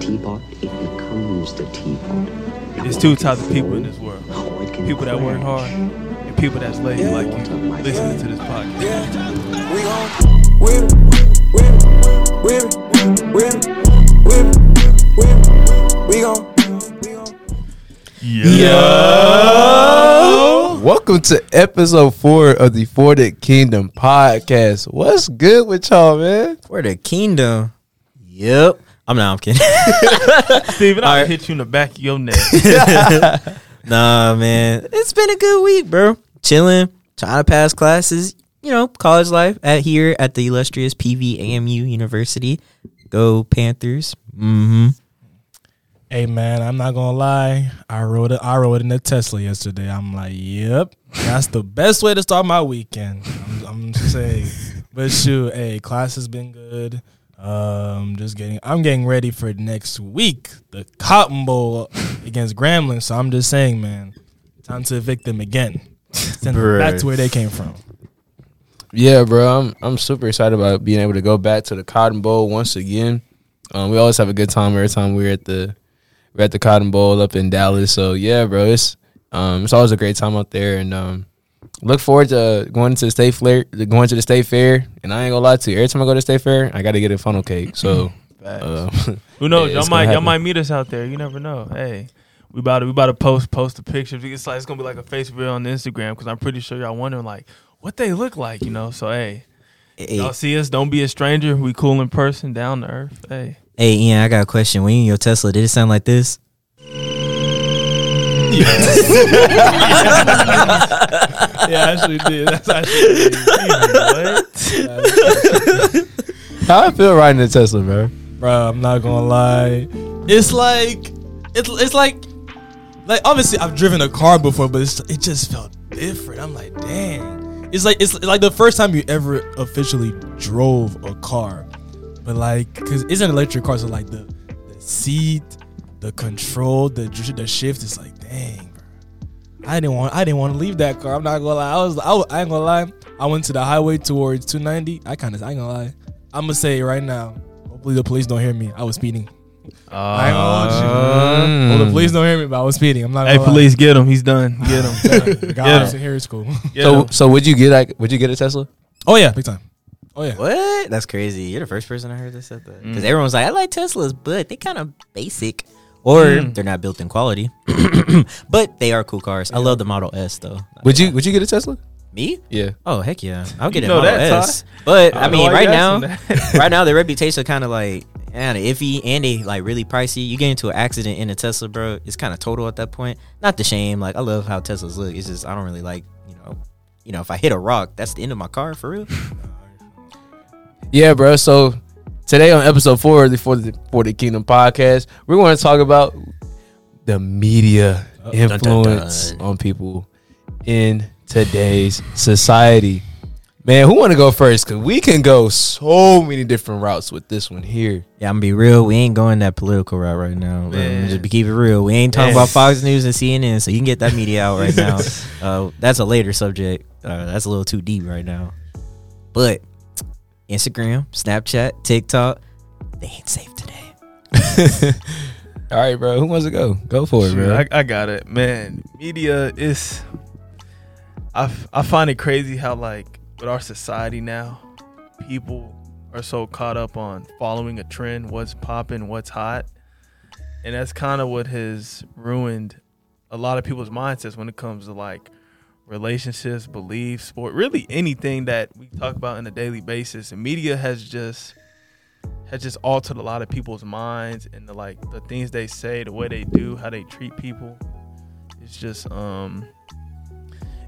teapot, it becomes the teapot. Now There's two types of people in this world. or it People that work hard and people that's lazy like you listening to this podcast. We it. We gon' Yo. Welcome to episode four of the For the Kingdom podcast. What's good with y'all, man? For the kingdom. Yep. I'm not. I'm kidding. Steven, I'll Alright. hit you in the back of your neck. nah, man. It's been a good week, bro. Chilling, trying to pass classes. You know, college life at here at the illustrious PVAMU University. Go Panthers. Mm-hmm. Hey man, I'm not gonna lie. I rode it. I rode in a Tesla yesterday. I'm like, yep, that's the best way to start my weekend. I'm, I'm saying, but shoot, hey, class has been good. Um, just getting. I'm getting ready for next week, the Cotton Bowl against Grambling. So I'm just saying, man, time to evict them again. Send them back to where they came from. Yeah, bro. I'm I'm super excited about being able to go back to the Cotton Bowl once again. Um, we always have a good time every time we're at the we're at the Cotton Bowl up in Dallas. So yeah, bro, it's um it's always a great time out there, and um look forward to going to the state fair. Going to the state fair, and I ain't gonna lie to you. Every time I go to the state fair, I got to get a funnel cake. So. Uh, Who knows? Yeah, y'all might y'all might meet us out there. You never know. Hey, we about to we about to post post the pictures. It's like it's gonna be like a face reveal on Instagram because I'm pretty sure y'all wondering like what they look like. You know. So hey, Hey, y'all see us. Don't be a stranger. We cool in person, down to earth. Hey. hey, Ian, I got a question. When you in your Tesla, did it sound like this? Yeah, I actually did. That's actually what? how I feel riding a Tesla, bro. bro. I'm not gonna lie. It's like it's it's like like obviously I've driven a car before, but it's, it just felt different. I'm like, dang. It's like it's like the first time you ever officially drove a car, but like because it's an electric car, so like the the seat, the control, the the shift is like, dang. Bro. I didn't want I didn't want to leave that car. I'm not gonna lie. I was I, was, I ain't gonna lie. I went to the highway towards 290. I kind of I ain't gonna lie. I'm gonna say it right now. Hopefully the police don't hear me. I was speeding. I ain't gonna hold you. Oh, the police don't hear me, but I was speeding. I'm not. Hey, gonna lie. police, get him. He's done. Get him. The guy Yeah. was in here is cool. Get So him. so would you get like would you get a Tesla? oh yeah, big time. Oh yeah. What? That's crazy. You're the first person I heard that said that. Because Mm. everyone's like, I like Teslas, but they kind of basic. Or Mm. they're not built in quality. but they are cool cars. I love the Model S, though. Would you would you get a Tesla? Me? Yeah. Oh, heck yeah. I'll get You a Model S. But, I I, mean, right now, right now, their reputation kind of like, man, iffy and they like really pricey. You get into an accident in a Tesla, bro, it's kind of total at that point. Not the shame. Like, I love how Teslas look. It's just, I don't really like, you know, you know, if I hit a rock, that's the end of my car for real. Yeah, bro. So today on episode four of the For the, For the Kingdom podcast, we're going to talk about the media dun, dun, influence dun. on people in today's society. Man, who want to go first? Because we can go so many different routes with this one here. Yeah, I'm gonna be real. We ain't going that political route right now. Man. Man. Just be keep it real. We ain't talking Man. about Fox News and CNN, so you can get that media out right now. uh, that's a later subject. Uh, that's a little too deep right now. But Instagram, Snapchat, TikTok, they ain't safe today. All right, bro. Who wants to go? Go for it, Shoot, bro. I, I got it, man. Media is. I, I find it crazy how like with our society now, people are so caught up on following a trend, what's popping, what's hot, and that's kind of what has ruined a lot of people's mindsets when it comes to like relationships, beliefs, sport, really anything that we talk about on a daily basis. And media has just has just altered a lot of people's minds and the like the things they say, the way they do, how they treat people. It's just um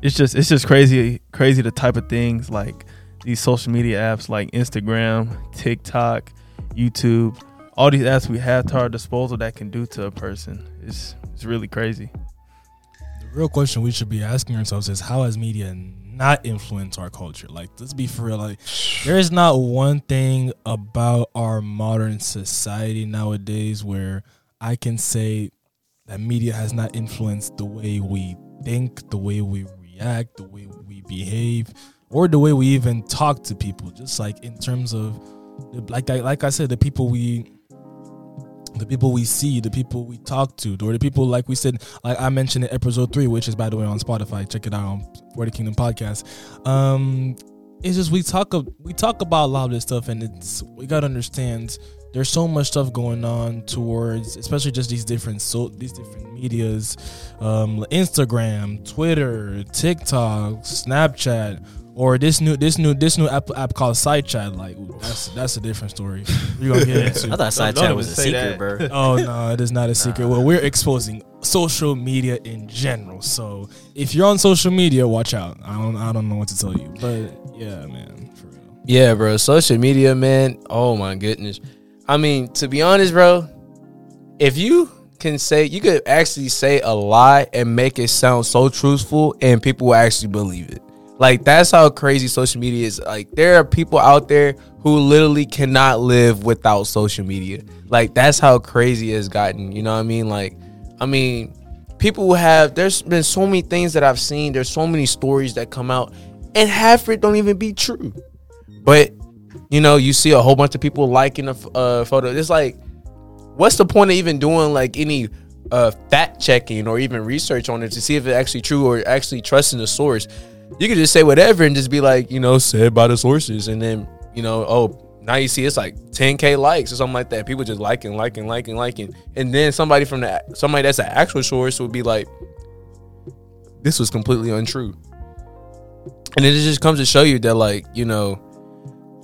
it's just it's just crazy crazy the type of things like these social media apps like Instagram, TikTok, YouTube, all these apps we have to our disposal that can do to a person. It's it's really crazy. Real question we should be asking ourselves is how has media not influenced our culture? Like, let's be for real. Like, there is not one thing about our modern society nowadays where I can say that media has not influenced the way we think, the way we react, the way we behave, or the way we even talk to people. Just like in terms of, like I, like I said, the people we the people we see, the people we talk to, or the people like we said, like I mentioned in episode three, which is by the way on Spotify. Check it out on the Kingdom podcast. Um, it's just we talk we talk about a lot of this stuff, and it's we gotta understand there's so much stuff going on towards, especially just these different so these different medias, um, Instagram, Twitter, TikTok, Snapchat, or this new this new this new app, app called SideChat. Like that's that's a different story. We're gonna get into. I thought side don't chat was a secret, that. bro. Oh no, it is not a secret. Well, we're exposing social media in general. So if you're on social media, watch out. I don't I don't know what to tell you, but yeah, man. Yeah, bro. Social media, man. Oh my goodness. I mean, to be honest, bro, if you can say you could actually say a lie and make it sound so truthful and people will actually believe it. Like that's how crazy social media is. Like there are people out there who literally cannot live without social media. Like that's how crazy it's gotten. You know what I mean? Like, I mean, people have there's been so many things that I've seen. There's so many stories that come out, and half of it don't even be true. But you know, you see a whole bunch of people liking a photo. It's like, what's the point of even doing like any uh, fact checking or even research on it to see if it's actually true or actually trusting the source? You could just say whatever and just be like, you know, said by the sources, and then you know, oh, now you see it's like 10k likes or something like that. People just liking, liking, liking, liking, and then somebody from the somebody that's an actual source would be like, this was completely untrue. And it just comes to show you that, like, you know,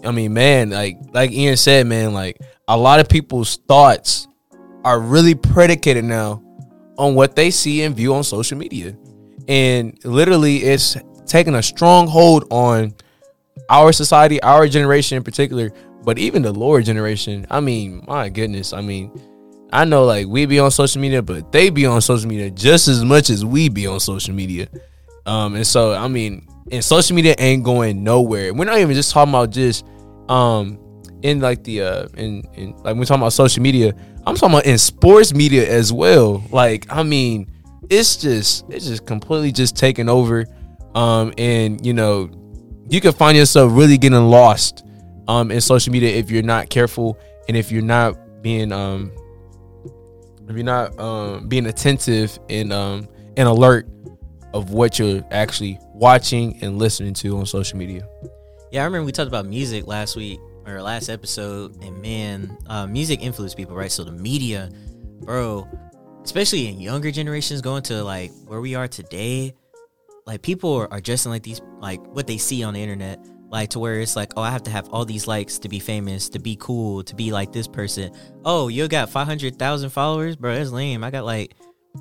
I mean, man, like like Ian said, man, like a lot of people's thoughts are really predicated now on what they see and view on social media. And literally it's taking a strong hold on our society, our generation in particular, but even the lower generation. I mean, my goodness. I mean, I know like we be on social media, but they be on social media just as much as we be on social media. Um, and so I mean, and social media ain't going nowhere. We're not even just talking about just um in like the uh in in like we're talking about social media. I'm talking about in sports media as well. Like, I mean, it's just it's just completely just taken over. Um, and you know, you can find yourself really getting lost um in social media if you're not careful and if you're not being um if you're not um being attentive and um and alert of what you're actually watching and listening to on social media. Yeah, I remember we talked about music last week or last episode, and man, uh, music influenced people, right? So the media, bro, especially in younger generations, going to like where we are today, like people are, are dressing like these, like what they see on the internet, like to where it's like, oh, I have to have all these likes to be famous, to be cool, to be like this person. Oh, you got five hundred thousand followers, bro. That's lame. I got like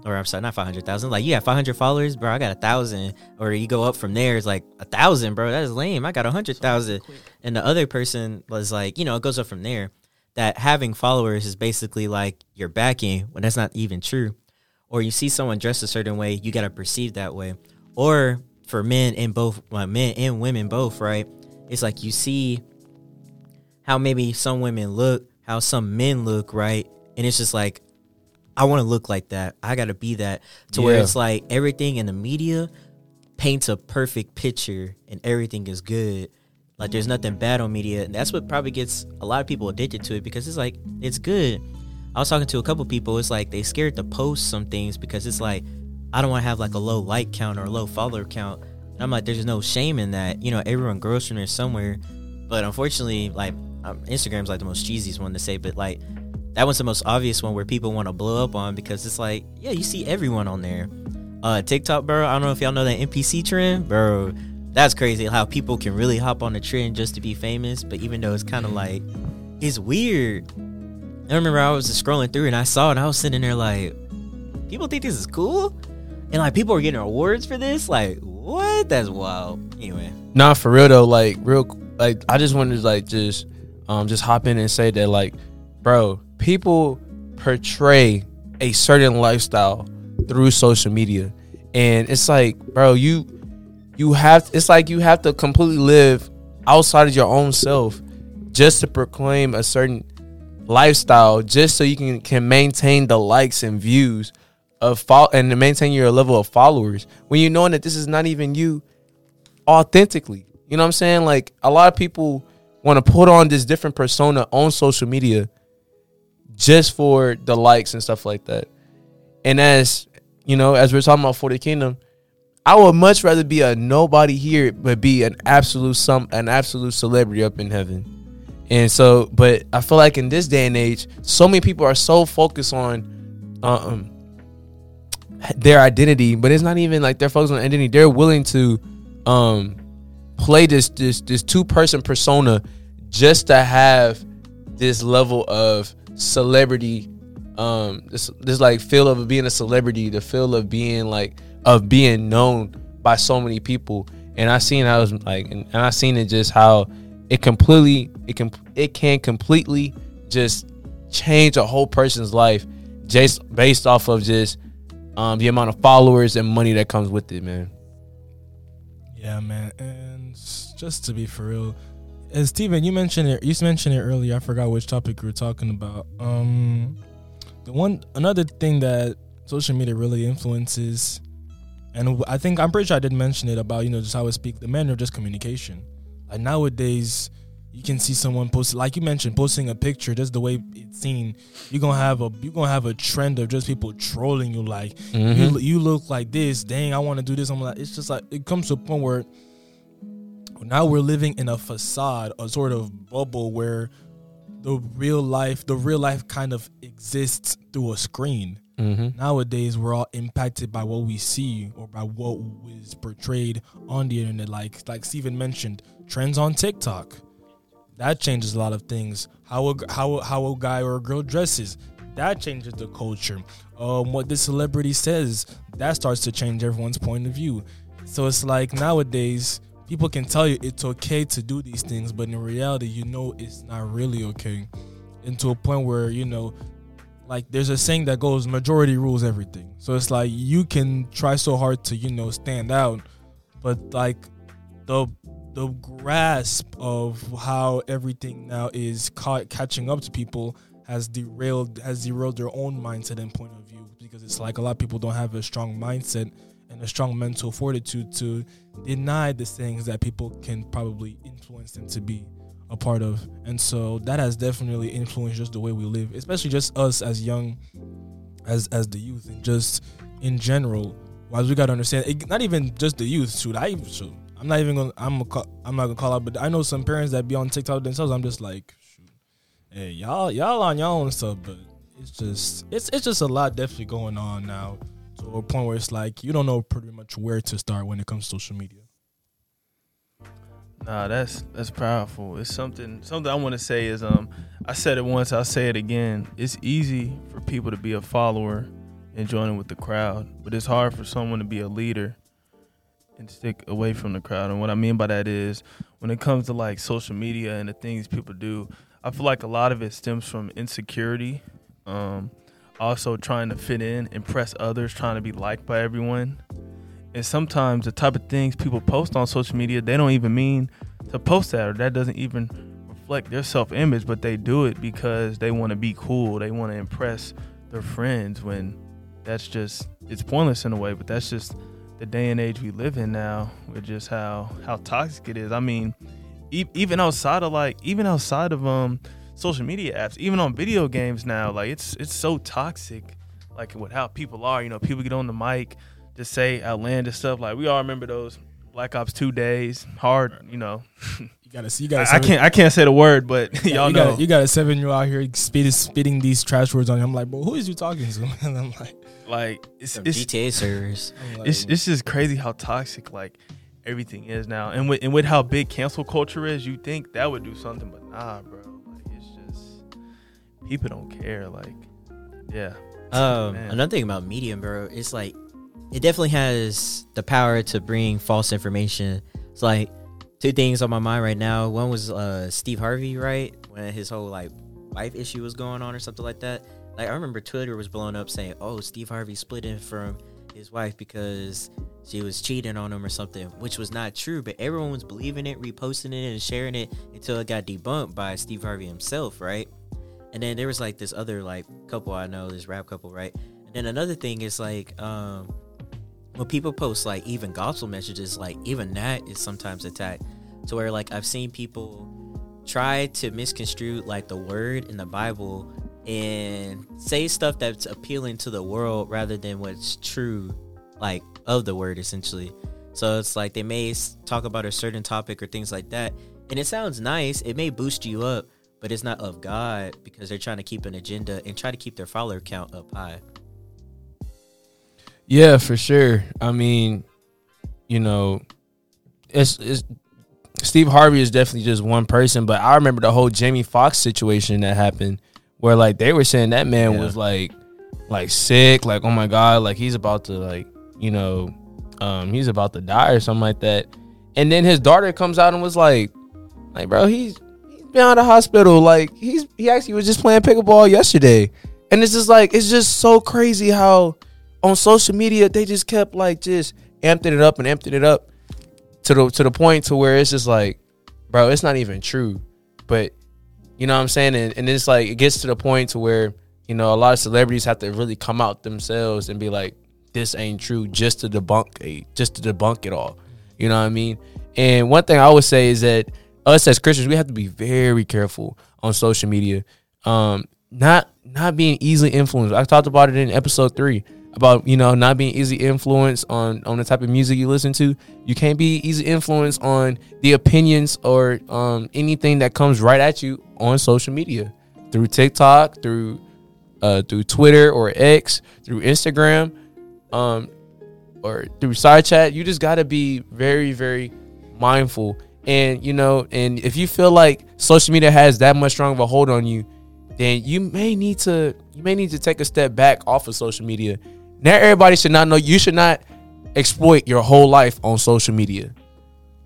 or I'm sorry, not five hundred thousand. Like you got five hundred followers, bro. I got a thousand. Or you go up from there, it's like a thousand, bro. That is lame. I got a hundred thousand. And the other person was like, you know, it goes up from there. That having followers is basically like you're backing when that's not even true. Or you see someone dressed a certain way, you gotta perceive that way. Or for men and both, well, men and women both, right? It's like you see how maybe some women look, how some men look, right? And it's just like I want to look like that. I got to be that. To where it's like everything in the media paints a perfect picture and everything is good. Like there's nothing bad on media, and that's what probably gets a lot of people addicted to it because it's like it's good. I was talking to a couple people. It's like they scared to post some things because it's like I don't want to have like a low like count or a low follower count. And I'm like, there's no shame in that. You know, everyone grows from there somewhere. But unfortunately, like um, Instagram's like the most cheesiest one to say, but like that one's the most obvious one where people want to blow up on because it's like, yeah, you see everyone on there. Uh, TikTok, bro. I don't know if y'all know that NPC trend, bro. That's crazy how people can really hop on the trend just to be famous. But even though it's kind of like, it's weird. I remember I was just scrolling through and I saw it I was sitting there like, people think this is cool? And like people are getting awards for this? Like, what? That's wild. Anyway. Nah, for real though, like real, like I just wanted to like just, um, just hop in and say that like, bro, people portray a certain lifestyle through social media, and it's like, bro, you, you have, it's like you have to completely live outside of your own self just to proclaim a certain lifestyle, just so you can can maintain the likes and views of fol- and maintain your level of followers when you knowing that this is not even you authentically. You know what I'm saying? Like a lot of people want to put on this different persona on social media just for the likes and stuff like that. And as you know, as we're talking about for the kingdom, I would much rather be a nobody here, but be an absolute some an absolute celebrity up in heaven. And so, but I feel like in this day and age, so many people are so focused on um their identity, but it's not even like they're focused on identity. They're willing to um play this this this two person persona just to have this level of celebrity um this this like feel of being a celebrity the feel of being like of being known by so many people and i seen i was like and, and i seen it just how it completely it can it can completely just change a whole person's life just based off of just um the amount of followers and money that comes with it man Yeah, man. And just to be for real, as Steven, you mentioned it. You mentioned it earlier. I forgot which topic we were talking about. Um, the one another thing that social media really influences, and I think I'm pretty sure I did mention it about you know just how I speak. The manner of just communication. Like nowadays, you can see someone post like you mentioned posting a picture just the way it's seen. You're gonna have a you're gonna have a trend of just people trolling you like you, lo- you look like this. Dang, I want to do this. I'm like, it's just like it comes to a point where now we're living in a facade, a sort of bubble where the real life, the real life kind of exists through a screen. mm-hmm. Nowadays, we're all impacted by what we see or by what is portrayed on the internet. Like like Steven mentioned, trends on TikTok. That changes a lot of things. How a how how a guy or a girl dresses, that changes the culture. Um, what the celebrity says, that starts to change everyone's point of view. So it's like nowadays, people can tell you it's okay to do these things, but in reality, you know it's not really okay. And to a point where you know like there's a saying that goes majority rules everything so it's like you can try so hard to you know stand out but like the the grasp of how everything now is catching up to people has derailed has derailed their own mindset and point of view because it's like a lot of people don't have a strong mindset and a strong mental fortitude to deny the things that people can probably influence them to be a part of. And so that has definitely influenced just the way we live, especially just us as young as as the youth and just in general. Why we gotta understand it, not even just the youth, shoot. I even shoot, I'm not even gonna I'm a, I'm not gonna call out, but I know some parents that be on TikTok themselves. I'm just like, shoot, hey, y'all y'all on your own stuff, but it's just it's it's just a lot definitely going on now to a point where it's like you don't know pretty much where to start when it comes to social media. Nah, that's that's powerful. It's something something I want to say is um I said it once, I'll say it again. It's easy for people to be a follower and join in with the crowd, but it's hard for someone to be a leader and stick away from the crowd. And what I mean by that is when it comes to like social media and the things people do, I feel like a lot of it stems from insecurity. Um also trying to fit in, impress others, trying to be liked by everyone. And sometimes the type of things people post on social media, they don't even mean to post that or that doesn't even reflect their self image, but they do it because they want to be cool. They want to impress their friends when that's just it's pointless in a way, but that's just the day and age we live in now with just how how toxic it is. I mean, e- even outside of like even outside of um social media apps, even on video games now, like it's it's so toxic like with how people are, you know, people get on the mic to say outlandish stuff. Like we all remember those Black Ops Two days, hard, you know. You gotta see, you gotta. I, I can't I can't say the word, but y'all you know. Got, you got a seven year old out here spitting, spitting these trash words on you. I'm like, bro, who is you talking to? And I'm like, like it's it's, GTA servers. Like, it's it's just crazy how toxic like everything is now, and with and with how big cancel culture is, you think that would do something, but nah, bro. Like it's just people don't care. Like, yeah, Um, Man. another thing about Medium, bro, it's like it definitely has the power to bring false information. It's like two things on my mind right now. One was uh Steve Harvey, right? When his whole like wife issue was going on or something like that. Like I remember Twitter was blowing up saying, "Oh, Steve Harvey split in from his wife because she was cheating on him or something," which was not true. But everyone was believing it, reposting it, and sharing it until it got debunked by Steve Harvey himself, right? And then there was like this other like couple I know, this rap couple, right? And then another thing is like um when people post like even gospel messages, like even that is sometimes attacked. To where like I've seen people try to misconstrue like the word in the Bible and say stuff that's appealing to the world rather than what's true, like of the word essentially. So it's like they may talk about a certain topic or things like that, and it sounds nice. It may boost you up, but it's not of God because they're trying to keep an agenda and try to keep their follower count up high. Yeah, for sure. I mean, you know, it's it's Steve Harvey is definitely just one person, but I remember the whole Jamie Foxx situation that happened where like they were saying that man Yeah. was like like sick, like oh my god, like he's about to like, you know, um he's about to die or something like that. And then his daughter comes out and was like like bro, he's he's been out of hospital. Like he's he actually was just playing pickleball yesterday. And it's just like it's just so crazy how on social media they just kept like just amping it up and amping it up to the to the point to where it's just like, bro, it's not even true. But you know what I'm saying? And, and it's like it gets to the point to where, you know, a lot of celebrities have to really come out themselves and be like, this ain't true just to debunk a just to debunk it all. You know what I mean? And one thing I would say is that us as Christians, we have to be very careful on social media. Um, not not being easily influenced. I talked about it in episode three about you know not being easily influenced on on the type of music you listen to. You can't be easy influenced on the opinions or um anything that comes right at you on social media through TikTok, through uh through Twitter or X, through Instagram, um or through side chat. You just got to be very very mindful. And you know, and if you feel like social media has that much strong of a hold on you, then you may need to you may need to take a step back off of social media. Not everybody should not know you should not exploit your whole life on social media.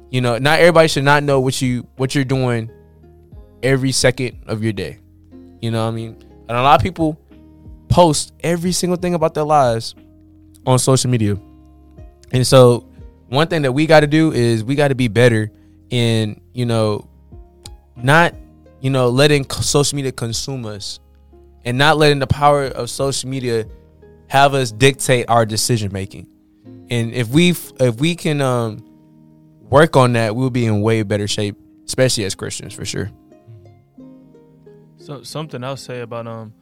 You know, not everybody should not know what you what you're doing every second of your day. You know what I mean? And a lot of people post every single thing about their lives on social media. And so one thing that we got to do is we got to be better in, you know, not, you know, letting social media consume us and not letting the power of social media have us dictate our decision making. And if we if we can um work on that, we'll be in way better shape, especially as Christians for sure. So something I'll say about um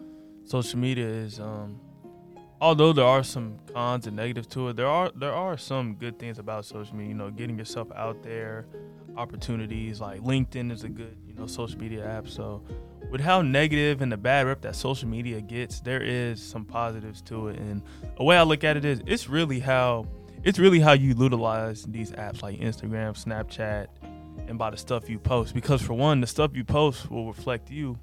social media is um although there are some cons and negatives to it, there are there are some good things about social media. You know, getting yourself out there, opportunities like LinkedIn is a good you know social media app. So with how negative and the bad rep that social media gets, there is some positives to it. And a way I look at it is it's really how it's really how you utilize these apps like Instagram, Snapchat, and by the stuff you post. Because for one, the stuff you post will reflect you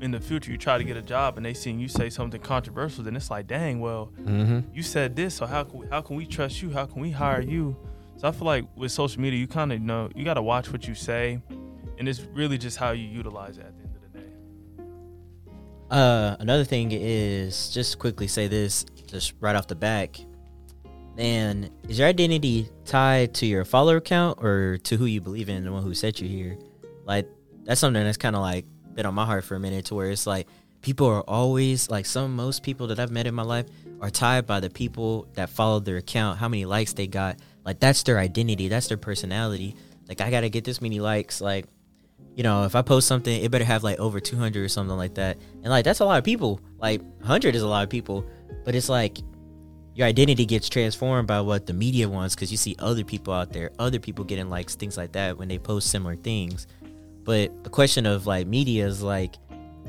in the future you try to get a job and they see you say something controversial, then it's like, dang, well, Mm-hmm. you said this, so how can we, how can we trust you? How can we hire you? So I feel like with social media, you kind of know you got to watch what you say, and it's really just how you utilize it Uh, another thing is just quickly say this, just right off the back. And is your identity tied to your follower count or to who you believe in, the one who set you here? Like that's something that's kind of like been on my heart for a minute, to where it's like people are always like some most people that I've met in my life are tied by the people that follow their account, how many likes they got. Like that's their identity, that's their personality. Like I gotta get this many likes, like you know, if I post something, it better have like over 200 or something like that. And like, that's a lot of people. Like, 100 is a lot of people. But it's like, your identity gets transformed by what the media wants because you see other people out there, other people getting likes, things like that when they post similar things. But the question of like media is like,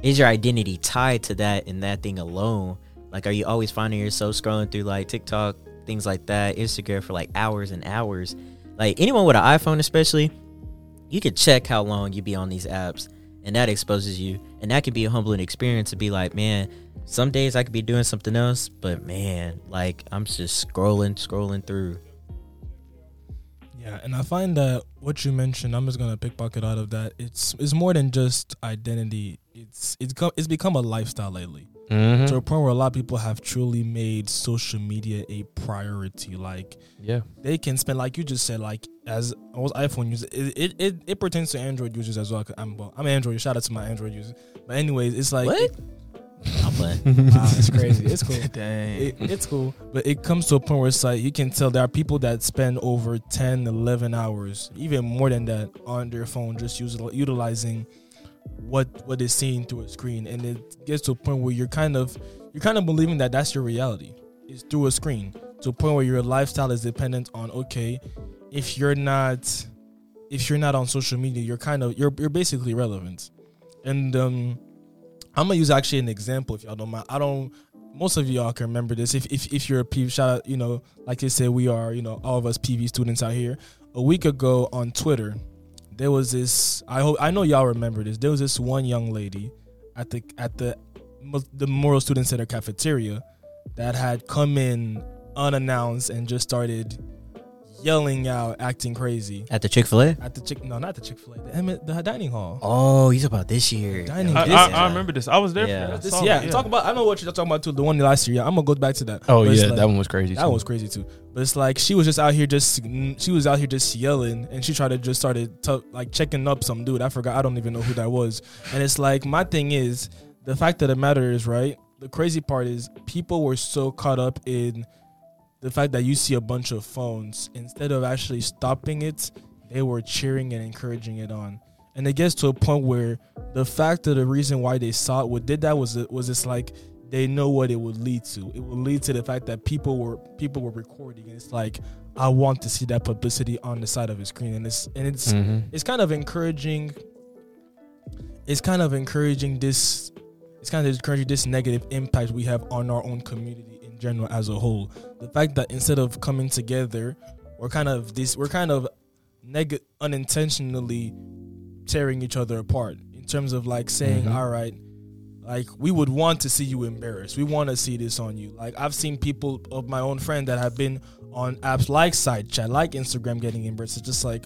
is your identity tied to that and that thing alone? Like, are you always finding yourself scrolling through like TikTok, things like that, Instagram for like hours and hours? Like, anyone with an iPhone, especially, you can check how long you be on these apps and that exposes you and that can be a humbling experience to be like man some days i could be doing something else but man like i'm just scrolling scrolling through Yeah, and I find that what you mentioned, I'm just gonna pickpocket out of that. It's it's more than just identity. It's it's come it's become a lifestyle lately Mm-hmm. to a point where a lot of people have truly made social media a priority. Like Yeah. they can spend, like you just said, like as I was iPhone users, it it, it it pertains to Android users as well. 'cause I'm well, I'm Android. Shout out to my Android users. But anyways, it's like what i'm playing Wow, it's crazy. It's cool. Dang. it, it's cool but it comes to a point where it's like you can tell there are people that spend over 10 11 hours even more than that on their phone just util- utilizing what what is seen through a screen, and it gets to a point where you're kind of you're kind of believing that that's your reality. It's through a screen to a point where your lifestyle is dependent on okay, if you're not if you're not on social media, you're kind of you're you're basically irrelevant. And um, I'm gonna use actually an example if y'all don't mind. I don't. Most of y'all can remember this. If if if you're a PV, shout out, you know, like they said, we are, you know, all of us PV students out here. A week ago on Twitter, there was this. I hope I know y'all remember this. There was this one young lady at the at the the Memorial Student Center cafeteria that had come in unannounced and just started yelling out, acting crazy At the Chick Fil A. at the chick. No, not the Chick Fil A. The, Emmett- the dining hall. Oh, he's about this year. Dining I, This I, is- I remember this. I was there. Yeah. For that. I This, saw yeah, it, talk about. I know what you're talking about too. The one last year. Yeah, I'm gonna go back to that. Oh But it's yeah, like- that one was crazy. That too. was crazy too. But it's like she was just out here just she was out here just yelling and she tried to just started to, like checking up some dude. I forgot. I don't even know who that was. And it's like my thing is the fact of the matter is right. The crazy part is people were so caught up in the fact that you see a bunch of phones instead of actually stopping it, they were cheering and encouraging it on. And it gets to a point where the fact of the reason why they saw it, what did that was it was just like they know what it would lead to. It would lead to the fact that people were people were recording. And it's like I want to see that publicity on the side of a screen, and it's and it's Mhm. it's kind of encouraging. It's kind of encouraging this. It's kind of encouraging this negative impact we have on our own community in general as a whole. The fact that instead of coming together, we're kind of this. We're kind of neg- unintentionally tearing each other apart in terms of like saying, Mhm. "All right, like we would want to see you embarrassed. We want to see this on you." Like I've seen people of my own friend that have been on apps like Side Chat, like Instagram, getting embarrassed. It's just like,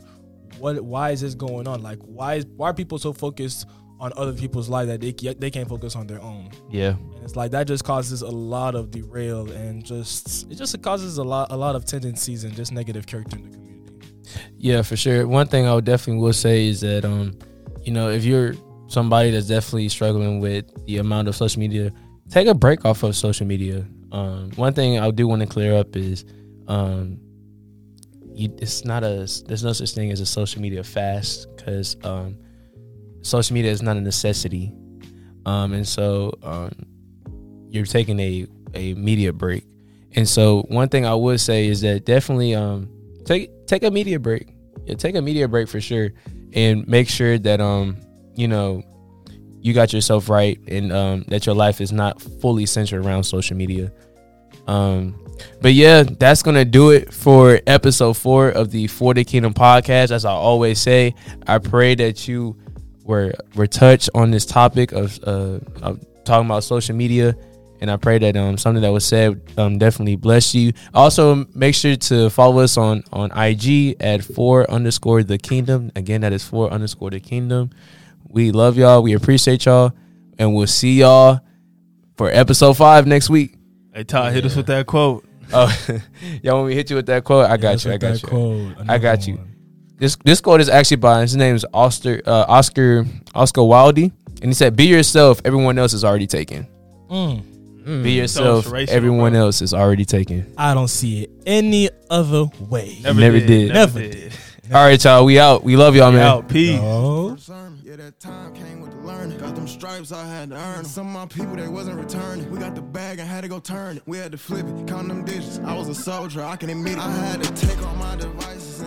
what? Why is this going on? Like, why is why are people so focused on other people's lives that they they can't focus on their own? Yeah. And it's like that just causes a lot of derail and just it just causes a lot a lot of tendencies and just negative character in the community. Yeah, for sure. One thing I would definitely will say is that um, you know, if you're somebody that's definitely struggling with the amount of social media, take a break off of social media. Um, one thing I do want to clear up is um, you, it's not a there's no such thing as a social media fast because um, social media is not a necessity, um, and so um, you're taking a a media break. And so one thing I would say is that definitely um, take take a media break. Yeah, take a media break for sure, and make sure that um you know you got yourself right and um that your life is not fully centered around social media. Um, but yeah, that's gonna do it for episode four of the For the Kingdom podcast. As I always say, I pray that you were were touched on this topic of uh of talking about social media and I pray that um something that was said um definitely bless you. Also, make sure to follow us on on IG at four underscore the kingdom. Again, that is four underscore the kingdom. We love y'all. We appreciate y'all, and we'll see y'all for episode five next week. Hey Todd, hit us with that quote. Oh, y'all want me to hit you with that quote? I got you. I got you. I got you. This this quote is actually by his name is Oscar uh, Oscar Oscar Wilde, and he said, "Be yourself. Everyone else is already taken. Mm. Be yourself. inspirational, Everyone bro. else is already taken." I don't see it any other way. Never did. Never did. All right, y'all. We out. We love y'all, We man. out. Peace. No. Yeah, that time came with the learning. Got them stripes, I had to earn 'em. Some of my people, they wasn't returning. We got the bag and had to go turn it. We had to flip it, count them digits. I was a soldier, I can admit it. I had to take all my devices.